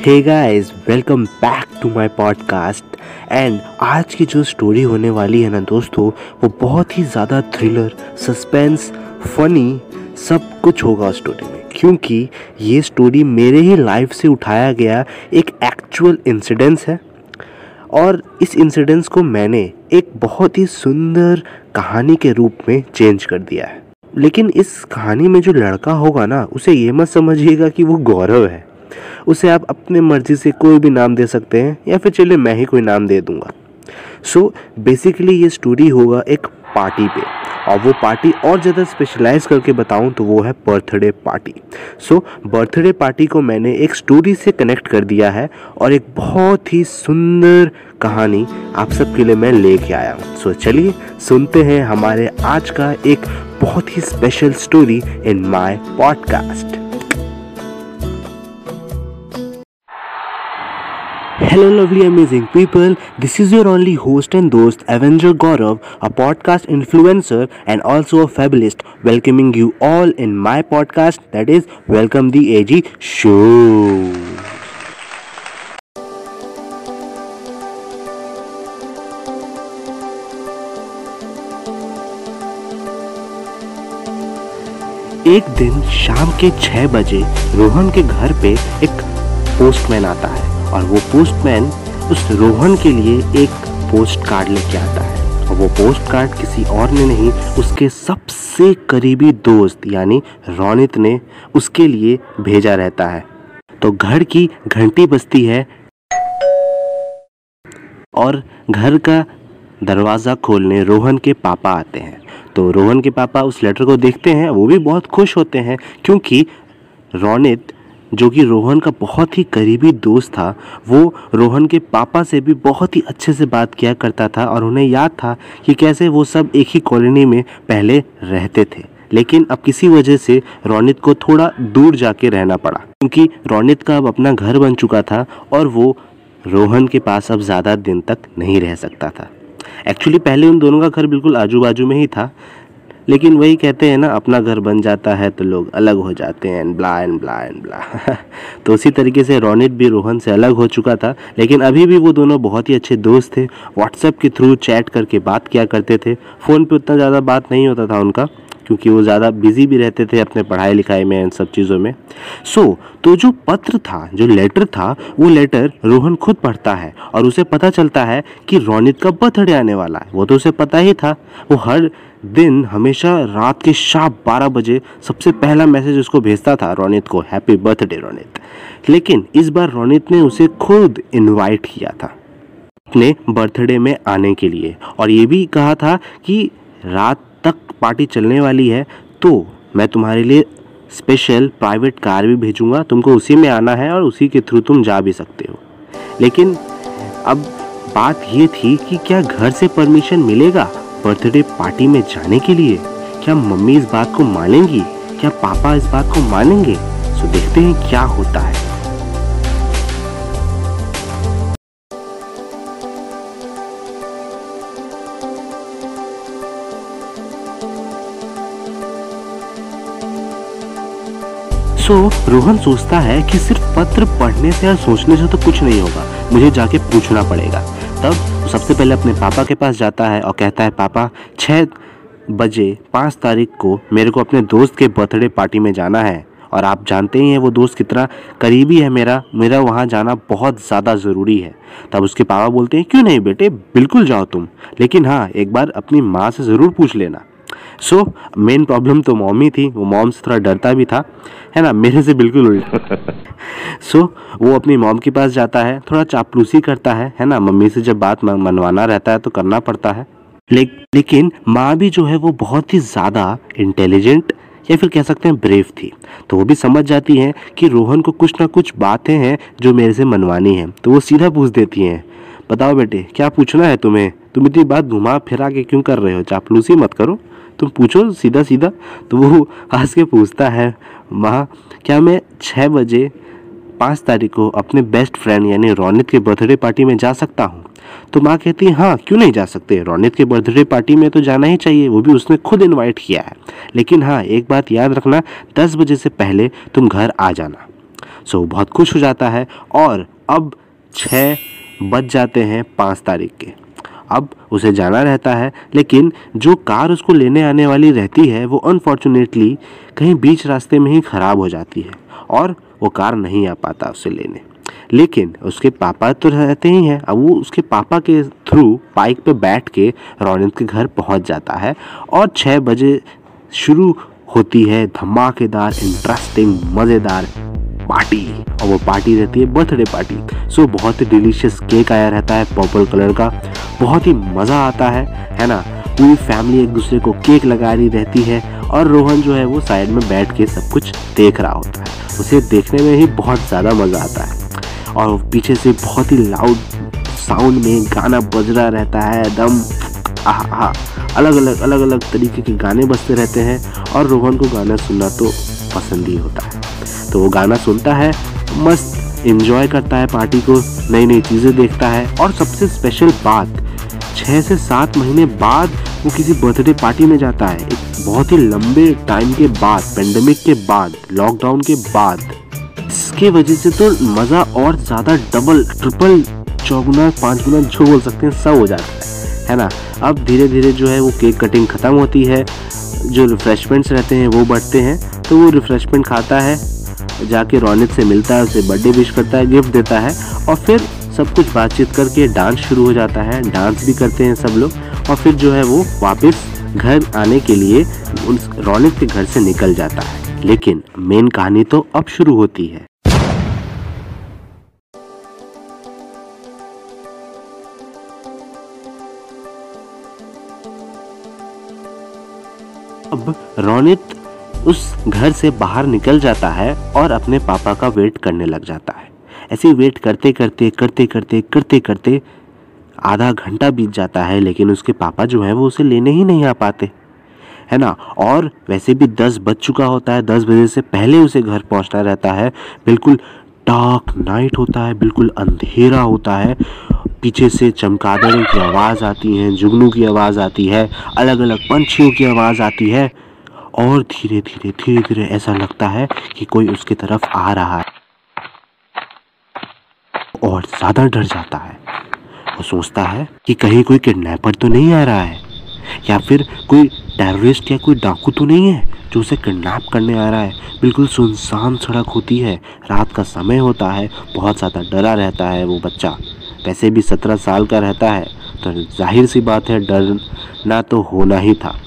Hey guys welcome back to my podcast and आज की जो स्टोरी होने वाली है ना दोस्तों, वो बहुत ही ज़्यादा थ्रिलर सस्पेंस फनी सब कुछ होगा उस स्टोरी में। क्योंकि ये स्टोरी मेरे ही लाइफ से उठाया गया एक एक्चुअल इंसिडेंस है। और इस इंसिडेंस को मैंने एक बहुत ही सुंदर कहानी के रूप में चेंज कर दिया है। लेकिन इस कहानी में जो लड़का होगा ना, उसे ये मत समझिएगा कि वो गौरव है। उसे आप अपने मर्ज़ी से कोई भी नाम दे सकते हैं या फिर चलिए मैं ही कोई नाम दे दूँगा। सो so, बेसिकली ये स्टोरी होगा एक पार्टी पे। और वो पार्टी और ज़्यादा स्पेशलाइज करके बताऊँ तो वो है birthday party so birthday party को मैंने एक स्टोरी से कनेक्ट कर दिया है और एक बहुत ही सुंदर कहानी आप सबके लिए मैं लेके आया हूँ। सो so, चलिए सुनते हैं हमारे आज का एक बहुत ही special story in my podcast hello lovely amazing people this is your only host and दोस्त avenger Gaurav a podcast influencer and also a fabulist welcoming you all in my podcast that is welcome the a show एक दिन शाम के छह बजे रोहन के घर पे एक पोस्टमैन आता है। और वो पोस्टमैन उस रोहन के लिए एक पोस्ट कार्ड लेके आता है। और वो पोस्ट कार्ड किसी और ने नहीं, उसके सबसे करीबी दोस्त, यानी रौनित ने उसके लिए भेजा रहता है। तो घर की घंटी बजती है और घर का दरवाज़ा खोलने रोहन के पापा आते हैं। तो रोहन के पापा उस लेटर को देखते हैं, वो भी बहुत खुश होते हैं, क्योंकि रौनित जो कि रोहन का बहुत ही करीबी दोस्त था, वो रोहन के पापा से भी बहुत ही अच्छे से बात किया करता था और उन्हें याद था कि कैसे वो सब एक ही कॉलोनी में पहले रहते थे। लेकिन अब किसी वजह से रोनित को थोड़ा दूर जाके रहना पड़ा, क्योंकि रोनित का अब अपना घर बन चुका था और वो रोहन के पास अब ज़्यादा दिन तक नहीं रह सकता था। एक्चुअली पहले उन दोनों का घर बिल्कुल आजू बाजू में ही था लेकिन वही कहते हैं ना, अपना घर बन जाता है तो लोग अलग हो जाते हैं and blah and blah and blah तो उसी तरीके से रोनित भी रोहन से अलग हो चुका था, लेकिन अभी भी वो दोनों बहुत ही अच्छे दोस्त थे। व्हाट्सएप के थ्रू चैट करके बात किया करते थे। फ़ोन पर उतना ज़्यादा बात नहीं होता था उनका। क्योंकि वो ज़्यादा बिज़ी भी रहते थे अपने पढ़ाई लिखाई में इन सब चीज़ों में। सो so, तो जो पत्र था जो लेटर था वो लेटर रोहन खुद पढ़ता है और उसे पता चलता है कि रोनित का बर्थडे आने वाला है। वो तो उसे पता ही था। वो हर दिन हमेशा रात के शाम बारह बजे सबसे पहला मैसेज उसको भेजता था रोनित को हैप्पी बर्थडे रोनित. लेकिन इस बार रोनित ने उसे खुद इनवाइट किया था अपने बर्थडे में आने के लिए। और ये भी कहा था कि रात पार्टी चलने वाली है तो मैं तुम्हारे लिए स्पेशल प्राइवेट कार भी भेजूँगा। तुमको उसी में आना है और उसी के थ्रू तुम जा भी सकते हो। लेकिन अब बात ये थी कि क्या घर से परमिशन मिलेगा बर्थडे पार्टी में जाने के लिए? क्या मम्मी इस बात को मानेंगी? क्या पापा इस बात को मानेंगे? सो देखते हैं क्या होता है। सो so, रोहन सोचता है कि सिर्फ़ पत्र पढ़ने से या सोचने से तो कुछ नहीं होगा। मुझे जाके पूछना पड़ेगा। तब सबसे पहले अपने पापा के पास जाता है और कहता है पापा छः बजे पाँच तारीख को मेरे को अपने दोस्त के बर्थडे पार्टी में जाना है। और आप जानते ही हैं वो दोस्त कितना करीबी है मेरा। मेरा वहाँ जाना बहुत ज़्यादा ज़रूरी है। तब उसके पापा बोलते हैं क्यों नहीं बेटे? बिल्कुल जाओ तुम। लेकिन हाँ एक बार अपनी माँ से ज़रूर पूछ लेना। सो मेन प्रॉब्लम तो मॉमी थी वो मॉम से थोड़ा डरता भी था है ना? मेरे से बिल्कुल उल्टा। सो so, वो अपनी मॉम के पास जाता है थोड़ा चापलूसी करता है है ना? मम्मी से जब बात मनवाना रहता है तो करना पड़ता है। ले, लेकिन माँ भी जो है वो बहुत ही ज़्यादा इंटेलिजेंट या फिर कह सकते हैं ब्रेव थी। तो वो भी समझ जाती हैं कि रोहन को कुछ ना कुछ बातें हैं जो मेरे से मनवानी है। तो वो सीधा पूछ देती हैं बताओ बेटे क्या पूछना है तुम्हें? तुम इतनी बात घुमा फिरा के क्यों कर रहे हो? चापलूसी मत करो। तुम पूछो सीधा सीधा तो वो हंस के पूछता है माँ क्या मैं छः बजे पाँच तारीख को अपने बेस्ट फ्रेंड यानी रौनित के बर्थडे पार्टी में जा सकता हूँ? तो माँ कहती है हाँ क्यों नहीं जा सकते? रौनित के बर्थडे पार्टी में तो जाना ही चाहिए वो भी उसने खुद इनवाइट किया है। लेकिन हाँ एक बात याद रखना दस बजे से पहले तुम घर आ जाना। सो so, बहुत खुश हो जाता है और अब छः बज जाते हैं पाँच तारीख के। अब उसे जाना रहता है, लेकिन जो कार उसको लेने आने वाली रहती है, वो अनफॉर्चुनेटली कहीं बीच रास्ते में ही ख़राब हो जाती है, और वो कार नहीं आ पाता उसे लेने। लेकिन उसके पापा तो रहते ही हैं। अब वो उसके पापा के थ्रू बाइक पे बैठ के रौनक के घर पहुँच जाता है, और छः बजे शुरू होती है धमाकेदार इंटरेस्टिंग मज़ेदार पार्टी और वो पार्टी रहती है बर्थडे पार्टी सो बहुत ही डिलीशियस केक आया रहता है पर्पल कलर का। बहुत ही मज़ा आता है है ना? पूरी फैमिली एक दूसरे को केक लगा रही रहती है और रोहन जो है वो साइड में बैठ के सब कुछ देख रहा होता है। उसे देखने में ही बहुत ज़्यादा मज़ा आता है। और पीछे से बहुत ही लाउड साउंड में गाना बज रहा रहता है, एकदम आहा अलग अलग अलग अलग तरीके के गाने बजते रहते हैं और रोहन को गाना सुनना तो पसंद ही होता है। तो वो गाना सुनता है, मस्त इन्जॉय करता है, पार्टी को नई नई चीज़ें देखता है और सबसे स्पेशल बात छः से सात महीने बाद वो किसी बर्थडे पार्टी में जाता है। एक बहुत ही लंबे टाइम के बाद पेंडेमिक के बाद लॉकडाउन के बाद। इसके वजह से तो मज़ा और ज़्यादा डबल ट्रिपल चौगुना पाँच गुना जो बोल सकते हैं, सब हो जाता है। है ना? अब धीरे धीरे जो है वो केक कटिंग ख़त्म होती है, जो रिफ्रेशमेंट्स रहते हैं वो बढ़ते हैं तो वो रिफ्रेशमेंट खाता है। जाके रौनित से मिलता है, उसे बर्थडे विश करता है गिफ्ट देता है और फिर सब कुछ बातचीत करके डांस शुरू हो जाता है। डांस भी करते हैं सब लोग और फिर जो है वो वापस घर आने के लिए उस रौनित के घर से निकल जाता है। लेकिन मेन कहानी तो अब शुरू होती है। अब रौनित उस घर से बाहर निकल जाता है और अपने पापा का वेट करने लग जाता है। ऐसे वेट करते करते करते करते करते करते आधा घंटा बीत जाता है, लेकिन उसके पापा जो है वो उसे लेने ही नहीं आ पाते। है ना? और वैसे भी दस बज चुका होता है, दस बजे से पहले उसे घर पहुँचना रहता है। बिल्कुल डार्क नाइट होता है, बिल्कुल अंधेरा होता है। पीछे से चमकादड़ों की आवाज़ आती है, जुगनू की आवाज़ आती है अलग अलग पंछियों की आवाज़ आती है। और धीरे धीरे धीरे धीरे ऐसा लगता है कि कोई उसकी तरफ़ आ रहा है। और ज़्यादा डर जाता है। वो सोचता है कि कहीं कोई किडनैपर तो नहीं आ रहा है, या फिर कोई टेररिस्ट या कोई डाकू तो नहीं है जो उसे किडनैप करने आ रहा है। बिल्कुल सुनसान सड़क होती है, रात का समय होता है, बहुत ज़्यादा डरा रहता है वो बच्चा। वैसे भी सत्रह साल का रहता है। तो ज़ाहिर सी बात है डरना तो होना ही था।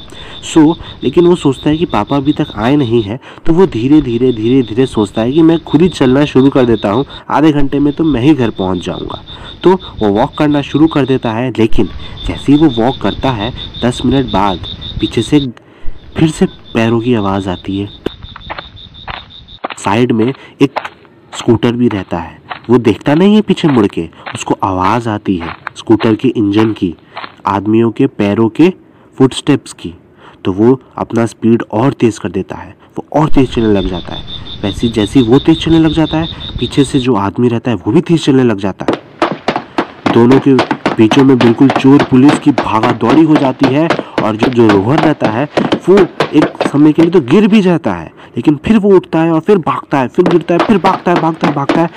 सो so, लेकिन वो सोचता है कि पापा अभी तक आए नहीं हैं तो वो धीरे धीरे धीरे धीरे सोचता है कि मैं खुद ही चलना शुरू कर देता हूँ आधे घंटे में तो मैं ही घर पहुँच जाऊँगा। तो वो वॉक करना शुरू कर देता है लेकिन जैसे ही वो वॉक करता है दस मिनट बाद पीछे से फिर से पैरों की आवाज़ आती है। साइड में एक स्कूटर भी रहता है। वो देखता नहीं है पीछे मुड़ के। उसको आवाज़ आती है, स्कूटर के इंजन की, आदमियों के पैरों के फुटस्टेप्स की। तो वो अपना स्पीड और तेज़ कर देता है, वो और तेज़ चलने लग जाता है। वैसे जैसे वो तेज़ चलने लग जाता है, पीछे से जो आदमी रहता है, वो भी तेज़ चलने लग जाता है। दोनों के बीचों में बिल्कुल चोर पुलिस की भागा दौड़ी हो जाती है और जो जो रोहर रहता है, वो एक समय के लिए तो गिर भी जाता है, लेकिन फिर वो उठता है और फिर भागता है, फिर गिरता है, फिर भागता है भागता है भागता है।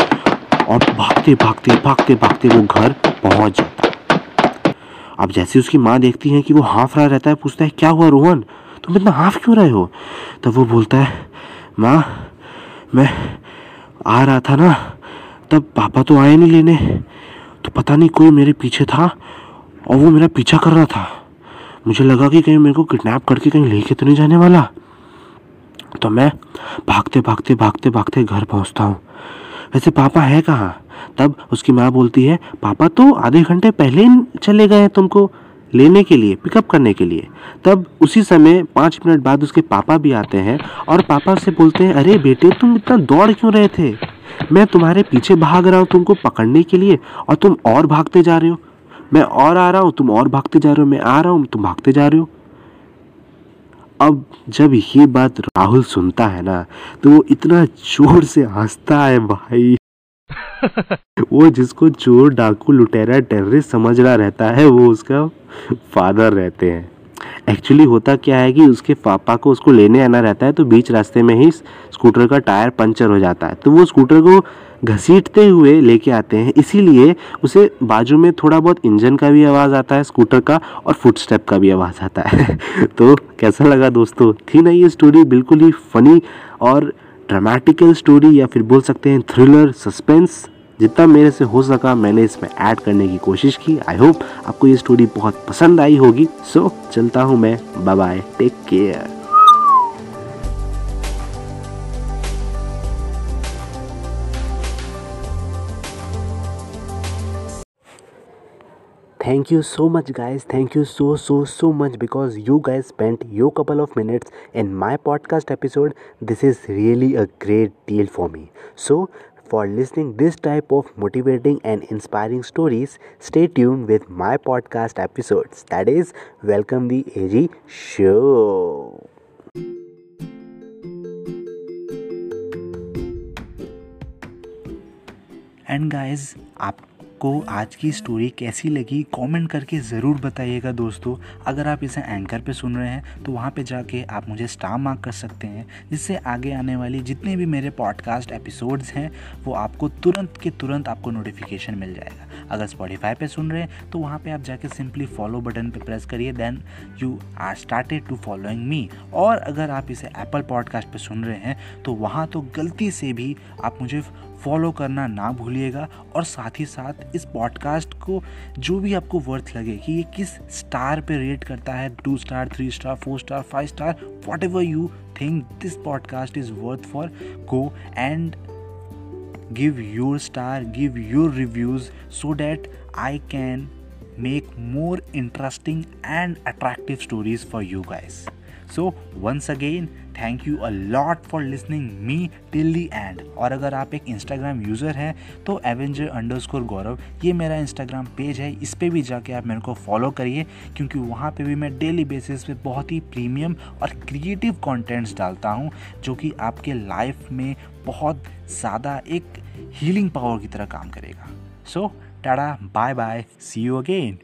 और भागते भागते भागते भागते वो घर पहुँच जाता। अब जैसे उसकी माँ देखती है कि वो हाफ़ रहा रहता है, पूछता है, क्या हुआ रोहन? तुम इतना हाफ़ क्यों रहे हो? तब वो बोलता है, माँ, मैं आ रहा था ना, तब पापा तो आए नहीं लेने तो पता नहीं कोई मेरे पीछे था और वो मेरा पीछा कर रहा था। मुझे लगा कि कहीं मेरे को किडनैप करके कहीं लेके तो नहीं जाने वाला। तो मैं भागते भागते भागते भागते घर पहुँचता हूँ। वैसे पापा है कहाँ? तब उसकी माँ बोलती है, पापा तो आधे घंटे पहले चले गए हैं तुमको लेने के लिए पिकअप करने के लिए. तब उसी समय पाँच मिनट बाद उसके पापा भी आते हैं और पापा से बोलते हैं, अरे बेटे, तुम इतना दौड़ क्यों रहे थे? मैं तुम्हारे पीछे भाग रहा हूँ तुमको पकड़ने के लिए और तुम और भागते जा रहे हो। मैं और आ रहा हूँ, तुम और भागते जा रहे हो। मैं आ रहा हूँ, तुम भागते जा रहे हो। अब जब ये बात राहुल सुनता है ना तो वो इतना ज़ोर से हंसता है भाई। वो जिसको चोर डाकू लुटेरा टेररिस्ट समझ रहा रहता है वो उसका फादर रहते हैं। एक्चुअली होता क्या है कि उसके पापा को उसको लेने आना रहता है तो बीच रास्ते में ही स्कूटर का टायर पंचर हो जाता है। तो वो स्कूटर को घसीटते हुए लेके आते हैं। इसीलिए उसे बाजू में थोड़ा बहुत इंजन का भी आवाज़ आता है स्कूटर का और फुट स्टेप का भी आवाज़ आता है। तो कैसा लगा दोस्तों? थी ना ये स्टोरी बिल्कुल ही फनी और ड्रामेटिकल स्टोरी या फिर बोल सकते हैं थ्रिलर सस्पेंस जितना मेरे से हो सका मैंने इसमें ऐड करने की कोशिश की। आई होप आपको ये स्टोरी बहुत पसंद आई होगी। सो so, चलता हूँ मैं। Bye take care thank you so much guys. Thank you so so so much because you guys spent your couple of minutes in my podcast episode. This is really a great deal for me. So for listening this type of motivating and inspiring stories stay tuned with my podcast episodes. That is welcome the ag show. And guys आप आपको आज की story कैसी लगी comment करके ज़रूर बताइएगा दोस्तों। अगर आप इसे एंकर पे सुन रहे हैं तो वहाँ पे जाके आप मुझे स्टार मार्क कर सकते हैं, जिससे आगे आने वाली जितने भी मेरे पॉडकास्ट एपिसोड्स हैं, वो आपको तुरंत के तुरंत आपको नोटिफिकेशन मिल जाएगा। अगर स्पॉटीफाई पे सुन रहे हैं तो वहाँ पे आप जाके सिंपली फॉलो बटन पे प्रेस करिए then you are started to following me और अगर आप इसे एप्पल पॉडकास्ट पर सुन रहे हैं तो वहाँ तो गलती से भी आप मुझे फॉलो करना ना भूलिएगा और साथ ही साथ इस पॉडकास्ट को जो भी आपको वर्थ लगे, कि ये किस स्टार पे रेट करता है two star three star four star five star what you think this podcast is worth for go and give your star, give your reviews so that i can make more interesting and attractive stories for you guys. So once again thank you a lot for listening me till the end और अगर आप एक Instagram user हैं तो Avenger under score गौरव ये मेरा Instagram page है। इस पर भी जाके आप मेरे को फॉलो करिए क्योंकि वहाँ पे भी मैं डेली बेसिस पे बहुत ही प्रीमियम और क्रिएटिव कंटेंट्स डालता हूँ जो कि आपके लाइफ में बहुत ज़्यादा एक हीलिंग पावर की तरह काम करेगा। So so, tata bye bye see you again